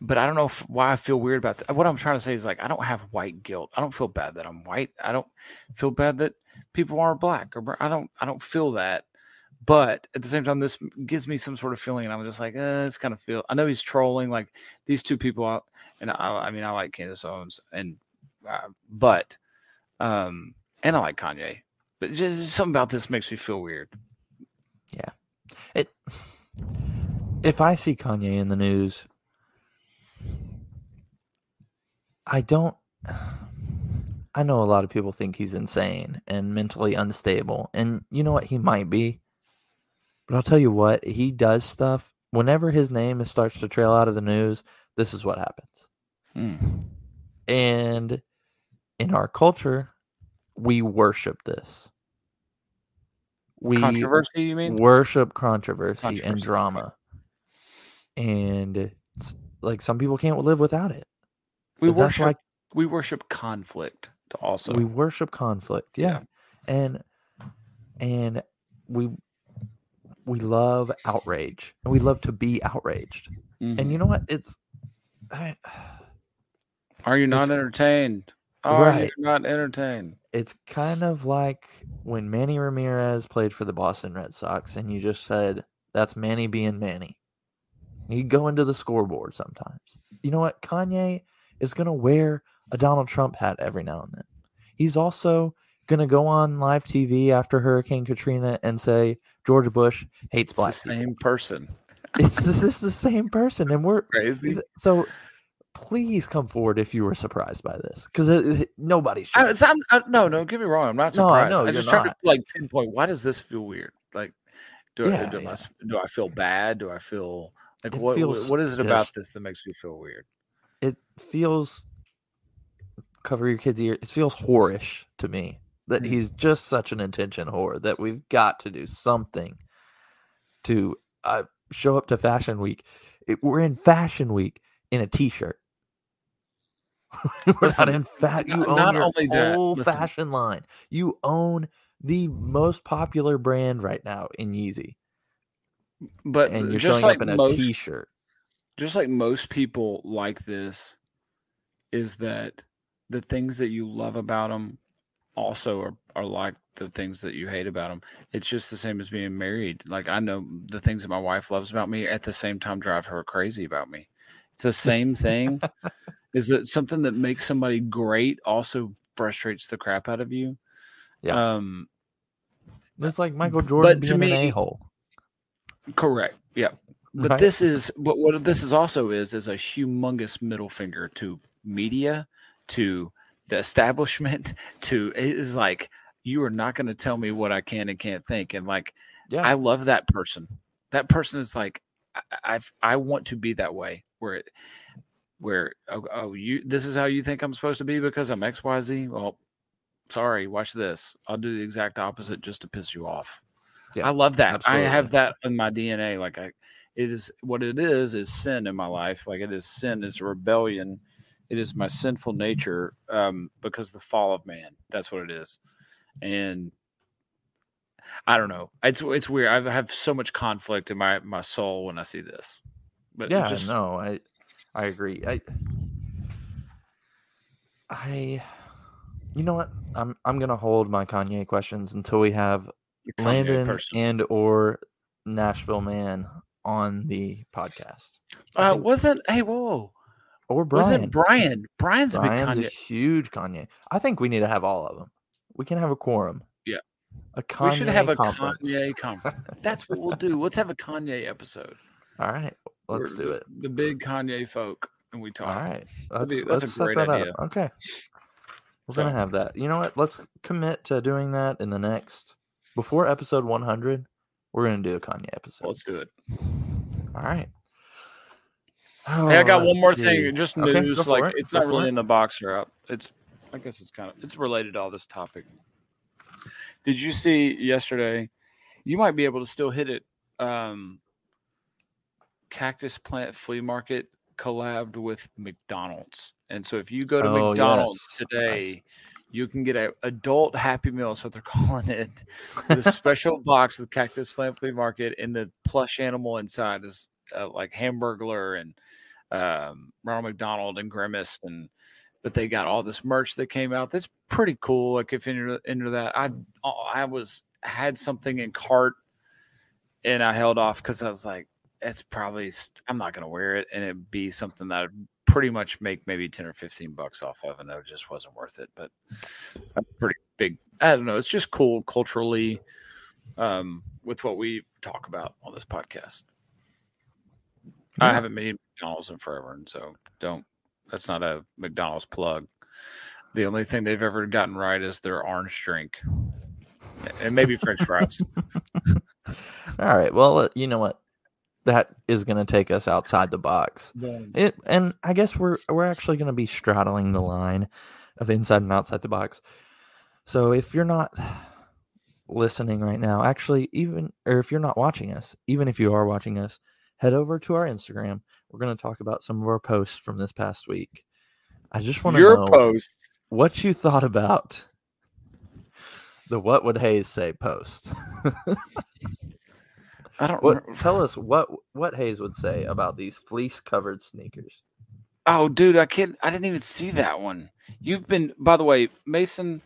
but I don't know if, why I feel weird about that. What I'm trying to say is like I don't have white guilt. I don't feel bad that I'm white. I don't feel bad that people aren't black or. I don't I don't feel that. But at the same time, this gives me some sort of feeling, and I'm just like, eh, it's kind of feel. I know he's trolling like these two people and I, I mean, I like Candace Owens, and uh, but, um, and I like Kanye, but just something about this makes me feel weird. Yeah. It. If I see Kanye in the news, I don't. I know a lot of people think he's insane and mentally unstable, and you know what? He might be. But I'll tell you what, he does stuff. Whenever his name starts to trail out of the news, this is what happens. Hmm. And in our culture, we worship this. We Controversy, you mean? worship controversy, Controversy, and drama. And it's like some people can't live without it. We But worship why we worship conflict also. we worship conflict. Yeah. And and we we love outrage. And we love to be outraged. Mhm. And you know what? It's I, Are you not entertained? Oh, Are Right. you not entertained? it's kind of like when Manny Ramirez played for the Boston Red Sox, and you just said, that's Manny being Manny. You go into the scoreboard sometimes. You know what? Kanye is going to wear a Donald Trump hat every now and then. He's also going to go on live TV after Hurricane Katrina and say, George Bush hates It's black the people." same person. It's this is the same person. And we're, Crazy. so please come forward if you were surprised by this because nobody should. I, I- no, no, get me wrong. I'm not surprised. No, I know, I just try to like pinpoint why does this feel weird? Like, do I, Yeah, do, I, yeah. s- do I feel bad? Do I feel like It what, what feels- what is it about this that makes me feel weird? it feels cover your kids' ear. It feels whorish to me that Mm. he's just such an intention whore that we've got to do something to uh, show up to Fashion Week. It, we're in Fashion Week in a t-shirt. we're not in fat. You not- own not your only that, whole listen. fashion line. You own the most popular brand right now in Yeezy, But and you're just showing like up in a most, t-shirt. just like most people like this, is that the things that you love about them also are, are like the things that you hate about them. It's just the same as being married. Like I know the things that my wife loves about me at the same time drive her crazy about me. It's the same thing. is it something that makes somebody great also frustrates the crap out of you? Yeah. Um It's like Michael Jordan to being an me- a hole. correct. Yeah. But Right. this is but what this is also is is a humongous middle finger to media, to the establishment, to it is like you are not going to tell me what I can and can't think. And like Yeah. I love that person. That person is like I I've, I want to be that way where it where oh, oh you this is how you think I'm supposed to be because I'm XYZ. Well, sorry, watch this. I'll do the exact opposite just to piss you off. Yeah, I love that. I have that in my DNA. Like I it is what it is is sin in my life. Like it is sin, it's rebellion. It is my sinful nature um, because the fall of man. That's what it is. And I don't know. It's it's weird. I have so much conflict in my my soul when I see this. But yeah, just, no, I I agree. I I you know what? I'm I'm gonna hold my Kanye questions until we have Landon person. and or Nashville man on the podcast. Uh, wasn't hey whoa, whoa. or Brian. wasn't Brian? Brian's a big Brian's a Kanye. huge Kanye. I think we need to have all of them. We can have a quorum. Yeah. A Kanye we should have a conference. Kanye conference. That's what we'll do. Let's have a Kanye episode. All right, let's We're do the, it. The big Kanye folk, and we talk. All right, let's, that's let's set great that idea. up. Okay, we're gonna have that. You know what? Let's commit to doing that in the next before episode 100, we're gonna do a Kanye episode. Let's do it. All right. Hey, I got one more let's thing. Just news. for like it, it's go not really it. in the box or up. It's I guess it's kind of it's related to all this topic. Did you see yesterday? You might be able to still hit it. Um, Cactus Plant Flea Market collabed with McDonald's, and so if you go to Oh, McDonald's yes. today, you can get a adult Happy Meal. Is what they're calling it. A special box with Cactus Plant Flea Market, and the plush animal inside is uh, like Hamburglar and um, Ronald McDonald and Grimace, and but they got all this merch that came out. That's pretty cool. Like if into into that, I I was had something in cart, and I held off because I was like, it's probably I'm not gonna wear it, and it'd be something that I'd pretty much make maybe ten or fifteen bucks off of, and it just wasn't worth it. But pretty big. I don't know. It's just cool culturally, um, with what we talk about on this podcast. I haven't been eating McDonald's in forever, and so don't. That's not a McDonald's plug. The only thing they've ever gotten right is their orange drink, and maybe French fries. All right. Well, uh, you know what? That is going to take us outside the box. It and I guess we're we're actually going to be straddling the line of inside and outside the box. So if you're not listening right now, actually even or if you're not watching us, even if you are watching us, head over to our Instagram. We're going to talk about some of our posts from this past week. I just want to Your know post. what you thought about the what would Hayes say post. I don't. What remember- tell us what what Hayes would say about these fleece covered sneakers. Oh, dude, I can't. I didn't even see that one. You've been. By the way, Mason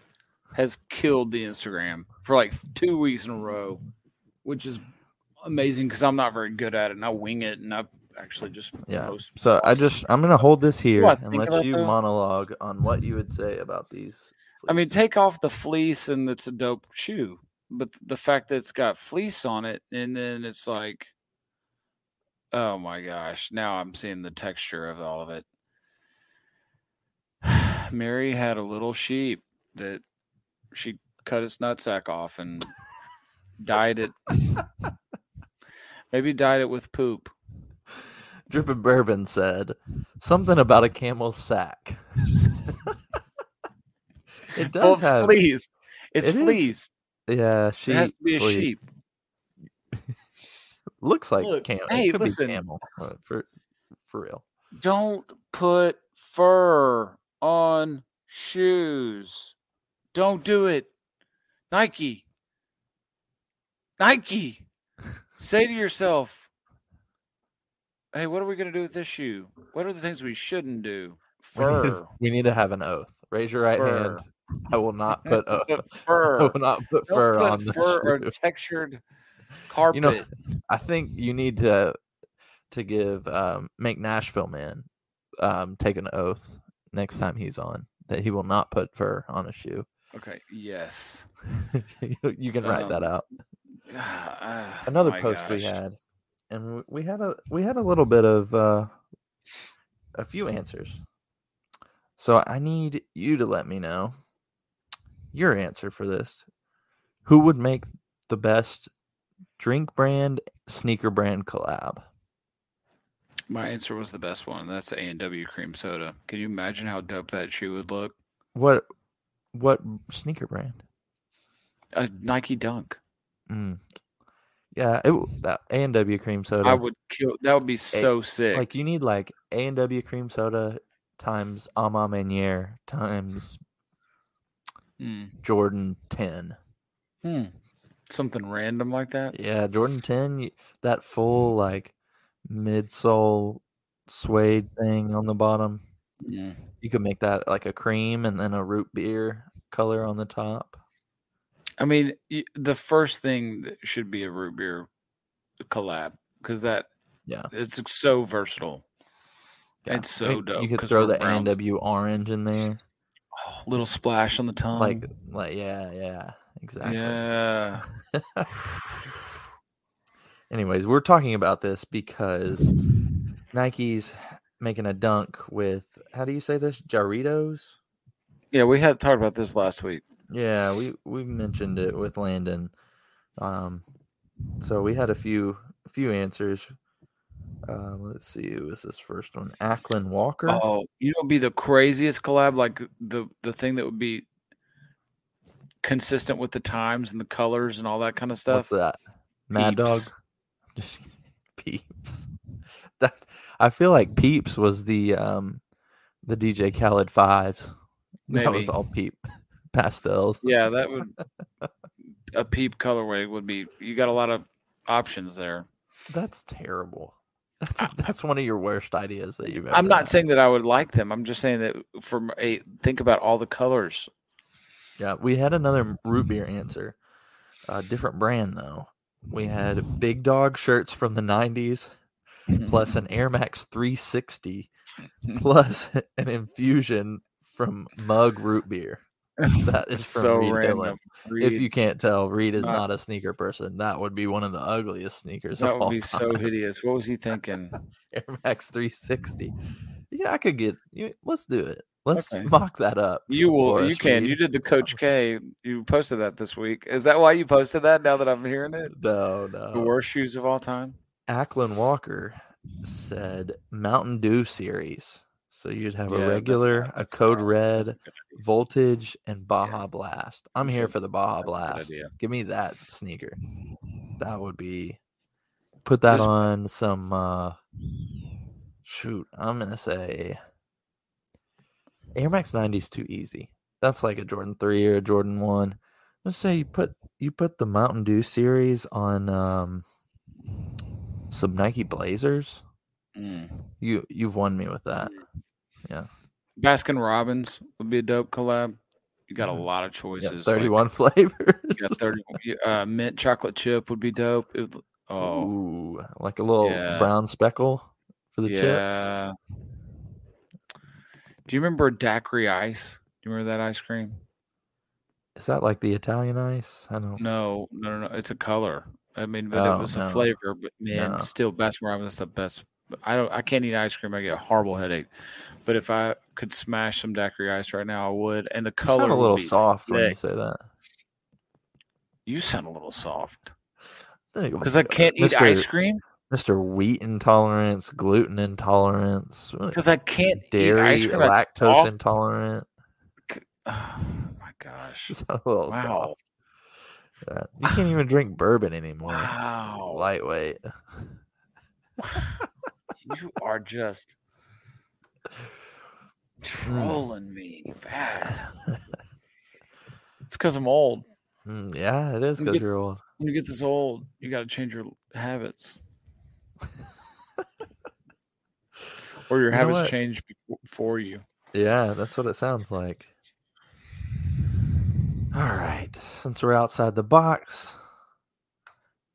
has killed the Instagram for like two weeks in a row, which is amazing because I'm not very good at it, and I wing it, and I actually just Yeah. post. So I just I'm gonna hold this here and let you that? monologue on what you would say about these. I mean, take off the fleece and it's a dope shoe, but the fact that it's got fleece on it and then it's like, oh my gosh, now I'm seeing the texture of all of it. Mary had a little sheep that she cut its nutsack off and dyed it. Maybe dyed it with poop. Drippin' Bourbon said something about a camel's sack. it Well, does have fleece. It's It is yeah. It has to be a fleece. sheep. Looks like Look, camel. hey, it could listen. be camel uh, for for real. Don't put fur on shoes. Don't do it. Nike. Nike. Say to yourself, hey, what are we going to do with this shoe? What are the things we shouldn't do? We need, Fur. we need to have an oath. Raise your right Fur. hand. I will not put uh, Put I fur. will not put Don't fur put on the fur or textured carpet. You know, I think you need to to give um, make Nashville man um, take an oath next time he's on that he will not put fur on a shoe. okay. Yes. you can write that Um, out. Ah, Another post we had, and we had a we had a little bit of uh, a few answers. So I need you to let me know your answer for this. Who would make the best drink brand sneaker brand collab? My answer was the best one. That's A and W cream soda. Can you imagine how dope that shoe would look? What what sneaker brand? A Nike Dunk. Mm. Yeah, it, that A and W cream soda. I would kill. That would be so sick. like you need like A and W cream soda times A Ma Maniére times Hmm. Jordan ten. Hmm. Something random like that. Yeah, Jordan ten. That full like midsole suede thing on the bottom. Yeah. You could make that like a cream and then a root beer color on the top. I mean, the first thing that should be a root beer collab because that Yeah. it's so versatile. Yeah. It's so dope. You could throw the Browns. and orange in there. Oh, little splash on the tongue. Like like yeah, yeah, exactly. yeah. Anyways, we're talking about this because Nike's making a dunk with how do you say this? Jarritos? Yeah, we had talked about this last week. Yeah, we we mentioned it with Landon. Um, so we had a few a few answers. Um, let's see, who was this first one? Acklin Walker. Oh, you know, be the craziest collab, like the the thing that would be consistent with the times and the colors and all that kind of stuff. What's that? Mad Dog. Peeps. Just. Peeps. That I feel like Peeps was the um the DJ Khaled fives. That was all Peep pastels. Yeah, that would a peep colorway would be. You got a lot of options there. That's terrible. That's that's one of your worst ideas that you've ever. I'm not had. saying that I would like them. I'm just saying that from a think about all the colors. Yeah, we had another root beer answer. A different brand though. We had Big Dog shirts from the '90s, mm-hmm. plus an Air Max 360, plus an infusion from Mug Root Beer. That is from so Reed random. If you can't tell, Reed is Not- not a sneaker person. That would be one of the ugliest sneakers that of would be so hideous. What was he thinking? Air Max 360. Yeah, I could get. You, let's do it. Let's Okay. mock that up. You will. You can. Reed. You did the Coach K. You posted that this week. Is that why you posted that? Now that I'm hearing it, No, the no. worst shoes of all time. Ackland Walker said Mountain Dew series. So you'd have Yeah, a regular, a that's code red, that's a good idea. voltage, and Baja Blast. I'm here for the Baja that's a good Blast. Give me that sneaker. That would be. Put that on some. uh Shoot, I'm gonna say. Air Max 90 is too easy. That's like a Jordan 3 or a Jordan 1. Let's say you put you put the Mountain Dew series on um some Nike Blazers. Mm. You you've won me with that. Yeah. Baskin Robbins would be a dope collab. You got a Mhm. lot of choices. like, 31 flavors. you got 30, uh, mint chocolate chip would be dope. It oh, Ooh, like a little Yeah. brown speckle for the chips. yeah. Do you remember daiquiri ice? Do you remember that ice cream? Is that like the Italian ice? I don't. Know. No, no, no, no. It's a color. I mean, but Oh, it was no. a flavor. But man, No. still, Baskin Robbins is the best. I don't. I can't eat ice cream. I get a horrible headache. But if I could smash some daiquiri ice right now, I would. And the You color sound a little soft when you say that. You sound a little soft because I can't it. eat ice Mr. cream. Mr. Wheat intolerance, gluten intolerance, uh, Because I can't dairy, eat ice cream. lactose soft. intolerant. Oh my gosh! You sound a little Wow! soft. Yeah. You can't even drink bourbon anymore. Wow! Lightweight. you are just trolling me bad. It's because I'm old. Mm, yeah, it is because get- you're old. When you get this old, you got to change your habits, or your You habits change befo- for you. Yeah, that's what it sounds like. All right. Since we're outside the box,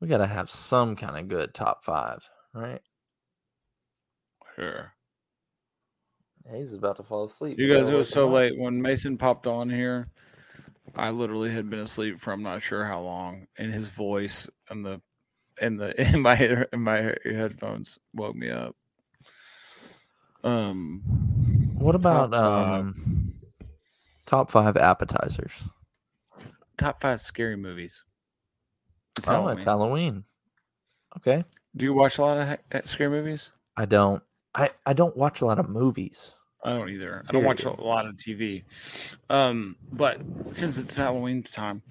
we got to have some kind of good top five, right? Sure. He's about to fall asleep. You guys, it was so him up. late when Mason popped on here. I literally had been asleep for I'm not sure how long, and his voice and the and the in my head- in my headphones woke me up. Um, What about Top um top five appetizers? top five scary movies. It's oh, Halloween. it's Halloween. Okay. Do you watch a lot of ha- scary movies? I don't. I I don't watch a lot of movies. I don't either. I don't watch a lot of TV. Um, but since it's Halloween time,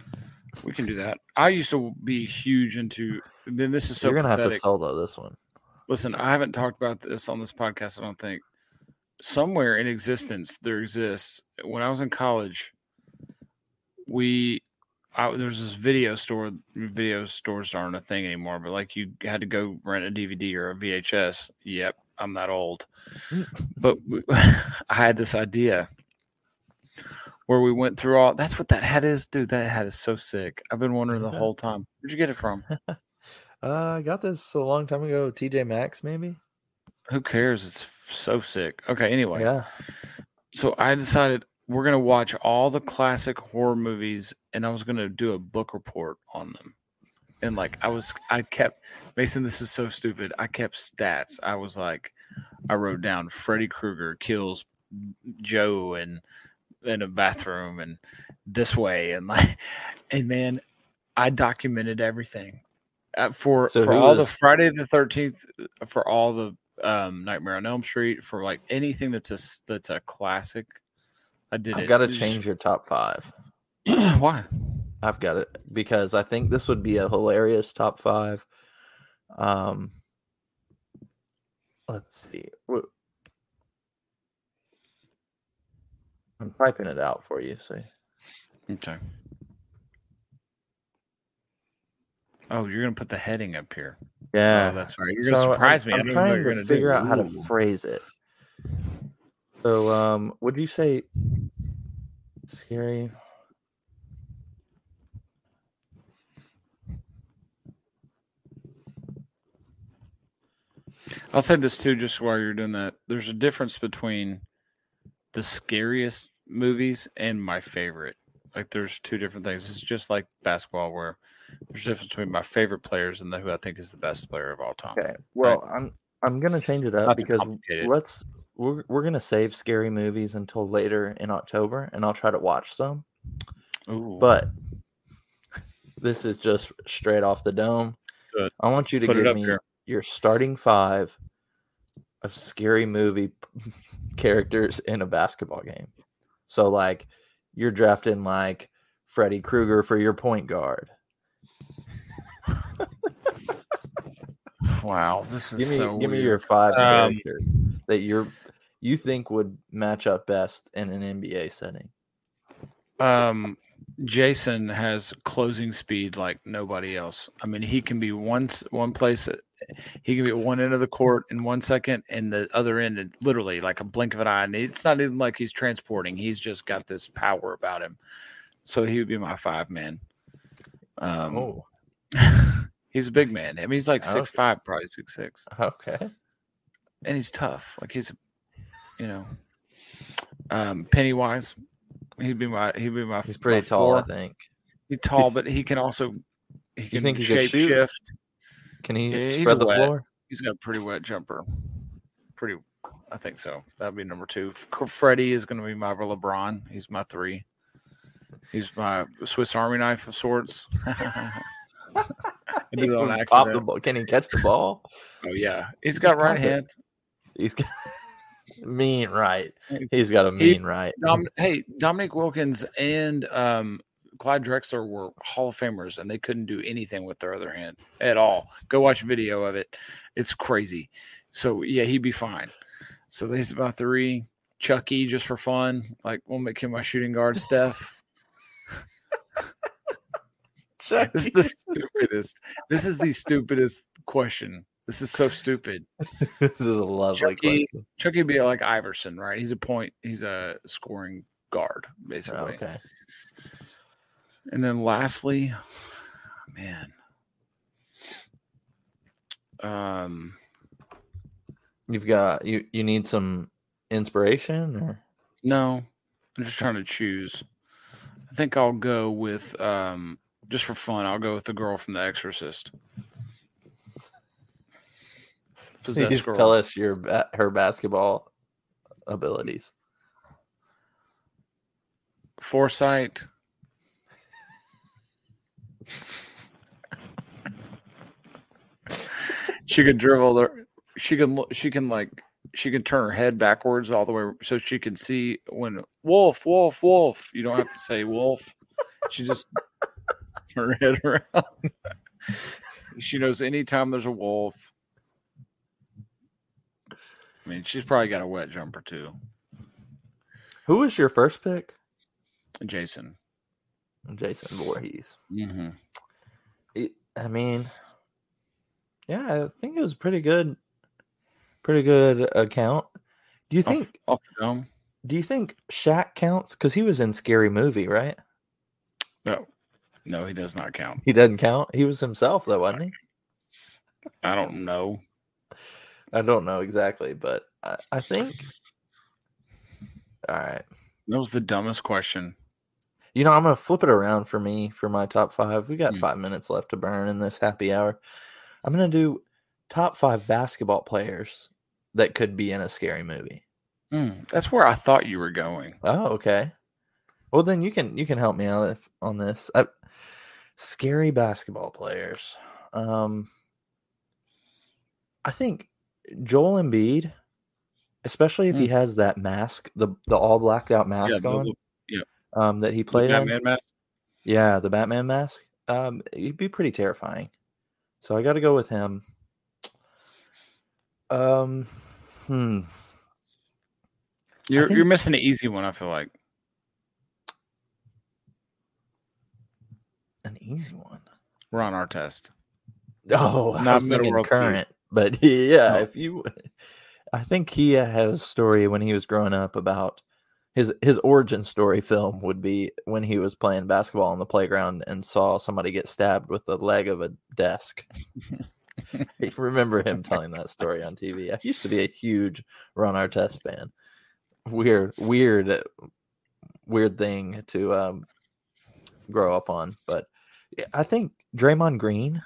we can do that. I used to be huge into. Then this is so You're gonna have to pathetic. solo this one. Listen, I haven't talked about this on this podcast. I don't think. Somewhere in existence, there exists. When I was in college, we I, there was this video store. Video stores aren't a thing anymore, but like you had to go rent a DVD or a VHS. Yep, I'm that old. but we, I had this idea where we went through all. That's what that hat is, dude. That hat is so sick. I've been wondering the whole time. Where'd you get it from? Uh, I got this a long time ago. TJ Maxx, maybe. Who cares? It's so sick. Okay, anyway. Yeah. So I decided we're gonna watch all the classic horror movies, and I was gonna do a book report on them. And like I was, I kept Mason. This is so stupid. I kept stats. I was like, I wrote down Freddy Krueger kills Joe and in a bathroom and this way and like, and man, I documented everything uh, for So for all the Friday the Thirteenth, for all the um, Nightmare on Elm Street, for like anything that's a that's a classic. I did I've got to change your top five. Why? I've got it because I think this would be a hilarious top five. Um, let's see. I'm typing it out for you. See, Okay. Oh, you're gonna put the heading up here. yeah, Oh, that's right. You're gonna surprise I'm, me. I I'm don't even know what trying to figure do. out how to phrase it. So, um, would you say scary? I'll say this too, just while you're doing that. There's a difference between the scariest movies and my favorite. Like, there's two different things. It's just like basketball, where there's a difference between my favorite players and the who I think is the best player of all time. Okay. Well, I'm I'm gonna change it up Not because let's we're we're gonna save scary movies until later in October, and I'll try to watch some. Ooh, But this is just straight off the dome. I want you to Put give me here. Your starting five of scary movie characters in a basketball game. So, like, you're drafting like Freddy Krueger for your point guard. wow, this is Give me, so give me your five Um, characters that you're you think would match up best in an NBA setting. Um, Jason has closing speed like nobody else. I mean, he can be one one place. He can be at one end of the court in one second, and the other end, in literally like a blink of an eye. And it's not even like he's transporting. He's just got this power about him. So he would be my five man. Um, oh, he's a big man. I mean, he's like Okay. six five, probably six six, okay. and he's tough. Like he's, you know, um, Pennywise. He'd be my he'd be my He's pretty my tall, I think. He's tall, but he can also he can think he shape shift. Can he Yeah, spread the wet. floor? He's got a pretty wet jumper. Pretty, I think so. That'd be number two. Freddy is going to be my LeBron. He's my three. He's my Swiss Army knife of sorts. Did Can he pop the ball? Can he catch the ball? Oh yeah, he's got right hand. He's got mean right. He's- got a he- mean right. Dom, hey, Dominique Wilkins and um, Clyde Drexler were Hall of Famers, and they couldn't do anything with their other hand at all. Go watch video of it; it's crazy. So yeah, he'd be fine. So these about three. Chucky, just for fun, like we'll make him my shooting guard. Steph, this is the stupidest. This is the stupidest question. This is so stupid. this is a lovely Chucky- question. Chucky would be like Iverson, right? He's a point. He's a scoring guard, basically. Oh, okay. And then lastly, man, um, You've got you you need some inspiration or no, I'm just trying to choose. I think I'll go with um, just for fun. I'll go with the girl from The Exorcist. Possessed please girl. tell us your her basketball abilities. Foresight. She can dribble the she can she can like she can turn her head backwards all the way so she can see when wolf wolf wolf. You don't have to say wolf. She just turn her head around. She knows anytime there's a wolf. I mean she's probably got a wet jumper too. Who was your first pick? jason Jason Voorhees. mm-hmm. I mean, yeah, I think it was pretty good. Pretty good account. Do you think? off the dome Do you think Shaq counts? Because he was in Scary Movie, right? no no he does not count He doesn't count. He was himself, though, wasn't he? I don't know. I don't know exactly, but I, I think. All right. That was the dumbest question. You know, I'm gonna flip it around for me for my top five. We got Hmm. five minutes left to burn in this happy hour. I'm gonna do top five basketball players that could be in a scary movie. Hmm, that's where I thought you were going. Oh, okay. Well, then you can you can help me out if, on this. I, Scary basketball players. Um, I think Joel Embiid, especially if he has that mask, the the all blacked out mask the- on, the- yeah. Um, that he played in. Batman mask. Yeah, the Batman mask. Um, he'd be pretty terrifying. So I got to go with him. Um, hmm. You're think- you're missing an easy one. I feel like An easy one. Ron Artest. Oh, I Not was middle thinking row, please. current, but yeah, No. if you, I think he has a story when he was growing up about his his origin story. Film would be when he was playing basketball on the playground and saw somebody get stabbed with the leg of a desk. I remember him telling that story on TV. I used to be a huge Ron Artest fan. Weird, weird, weird thing to um, grow up on, but I think Draymond Green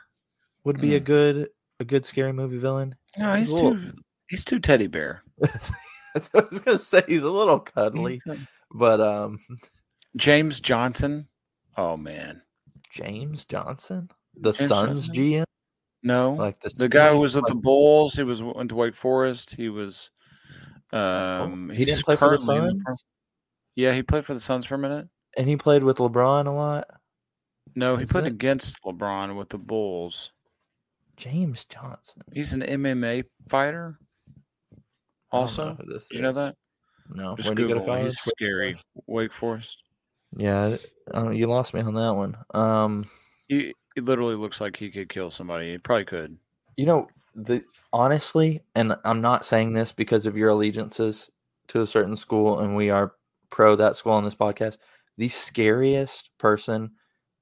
would be a Mm. good a good scary movie villain. No, he's He's a little- too he's too teddy bear. What I was gonna say. He's a little cuddly, a- but um, James Johnson. Oh man, James Johnson, the James Suns Johnson? GM, no. like the the guy who was at the Bulls. He was went to Wake Forest. He was. oh, Um, he didn't play for the Suns, pro- Yeah, he played for the Suns for a minute. and he played with LeBron a lot. No, he Is played it? against LeBron with the Bulls. James Johnson. He's an MMA fighter. I don't know Also, who this you know that? No, Just where do you go to Google. He's scary. Wake Forest. Yeah, uh, you lost me on that one. Um, He, he literally looks like he could kill somebody. He probably could. you know the honestly, and I'm not saying this because of your allegiances to a certain school, and we are pro that school on this podcast. The scariest person,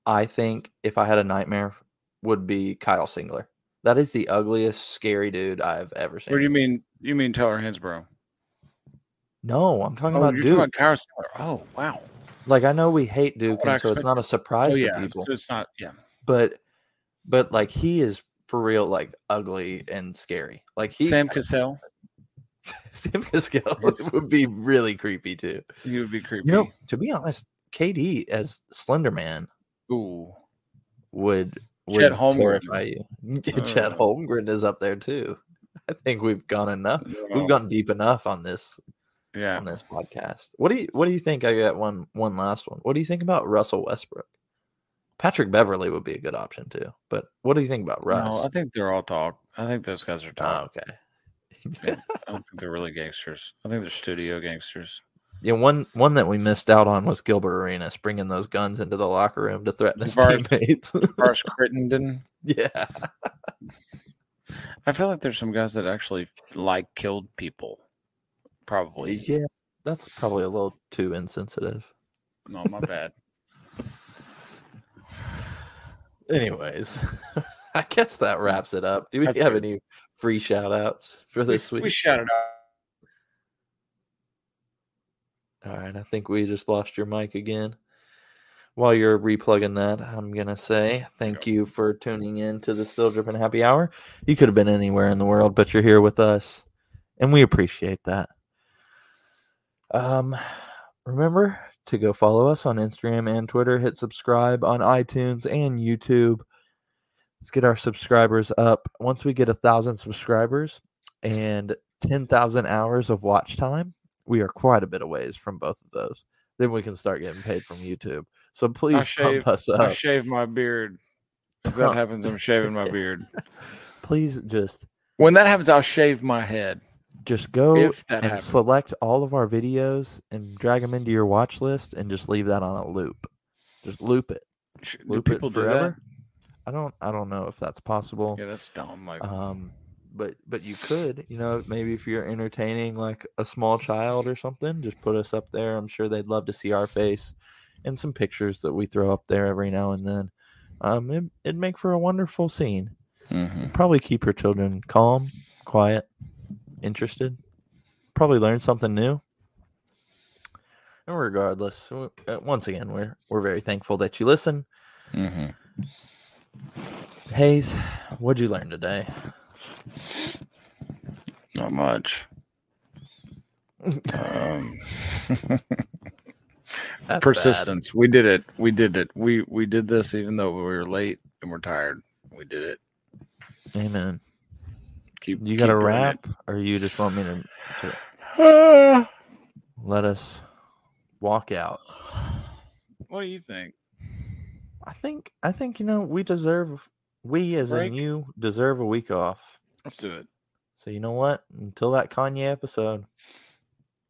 I think, if I had a nightmare, would be Kyle Singler. That is the ugliest, scary dude I've ever seen. What do you mean? You mean Tyler Hansbrough? No, I'm talking Oh, about you're Duke. talking about Oh, wow. like I know we hate Duke, and so it's not a surprise Oh, to people. so It's not. Yeah. But, but like he is for real, like ugly and scary. Like he, Sam Cassell. Sam Cassell would be really creepy too. He would be creepy. You know, to be honest, KD as Slender Man Ooh. would would Chet Holmgren. terrify you. Uh. Holmgren is up there too. I think we've gone enough. No. We've gone deep enough on this Yeah. on this podcast. What do you What do you think? I got one one last one. What do you think about Russell Westbrook? Patrick Beverley would be a good option too. But what do you think about Russ? No, I think they're all talk. I think those guys are Oh, talk. okay. Yeah. I don't think they're really gangsters. I think they're studio gangsters. Yeah, one one that we missed out on was Gilbert Arenas bringing those guns into the locker room to threaten his Varsh- teammates. Lars Crittenton. yeah, I feel like there's some guys that actually like killed people. Probably. yeah, that's probably a little too insensitive. No, my bad. Anyways, I guess that wraps it up. Do we That's have good. any free shout outs for we, this we week? shouted out. All right, I think we just lost your mic again. While you're replugging that, I'm gonna say thank you for tuning in to the Still Dripping Happy Hour. You could have been anywhere in the world, but you're here with us, and we appreciate that. Um, remember to go follow us on Instagram and Twitter. Hit subscribe on iTunes and YouTube. Let's get our subscribers up. Once we get a thousand subscribers and ten thousand hours of watch time, we are quite a bit of ways from both of those. Then we can start getting paid from YouTube. So please shave- pump us up. I shave my beard. If that happens, I'm shaving my beard. please just When that happens, I'll shave my head. just go If that and happens. select all of our videos and drag them into your watch list and just leave that on a loop. Just loop it. Sh- Do Loop people it do forever. I don't I don't know if that's possible. Yeah, that's dumb. Like, Um but but you could, you know, maybe if you're entertaining like a small child or something, just put us up there. I'm sure they'd love to see our face and some pictures that we throw up there every now and then. Um it, it'd make for a wonderful scene. mhm. Probably keep your children calm, quiet, interested. Probably learn something new. And regardless, uh, once again, we're we're very thankful that you listen. Mhm. Hayes, what'd you learn today? not much. um, That's Persistence. We did it. We did it. We we did this even though we were late and we're tired. We did it. Amen. Keep. You got a keep doing rap, or you just want me to, to it. Let us walk out? what do you think? I think I think you know we deserve we as Break? in you deserve a week off. Let's do it. So you know what? Until that Kanye episode,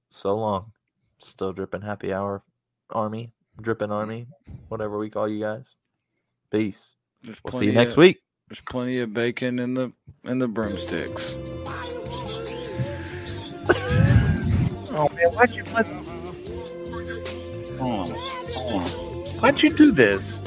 so long. Still dripping happy hour army, dripping army, whatever we call you guys. Peace. There's We'll see you plenty next of- week. There's plenty of bacon in the in the broomsticks. oh man, why'd you let? Oh, oh. why'd you do this?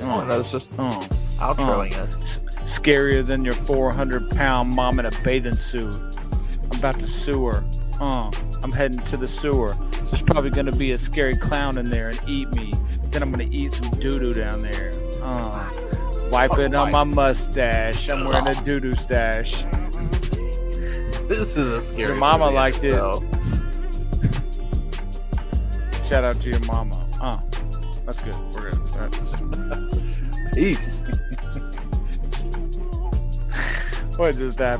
Oh, that was just Oh, outroing us. S- scarier than your 400 pound mom in a bathing suit. I'm about to sue her. Uh, I'm heading to the sewer. There's probably gonna be a scary clown in there and eat me. Then I'm gonna eat some doo doo down there. Uh, wipe it on my mustache. I'm wearing a doo doo stash. This is a scary. Your mama movie, liked it. so- Shout out to your mama. Uh, that's good. We're good. Right. Peace. What just happened?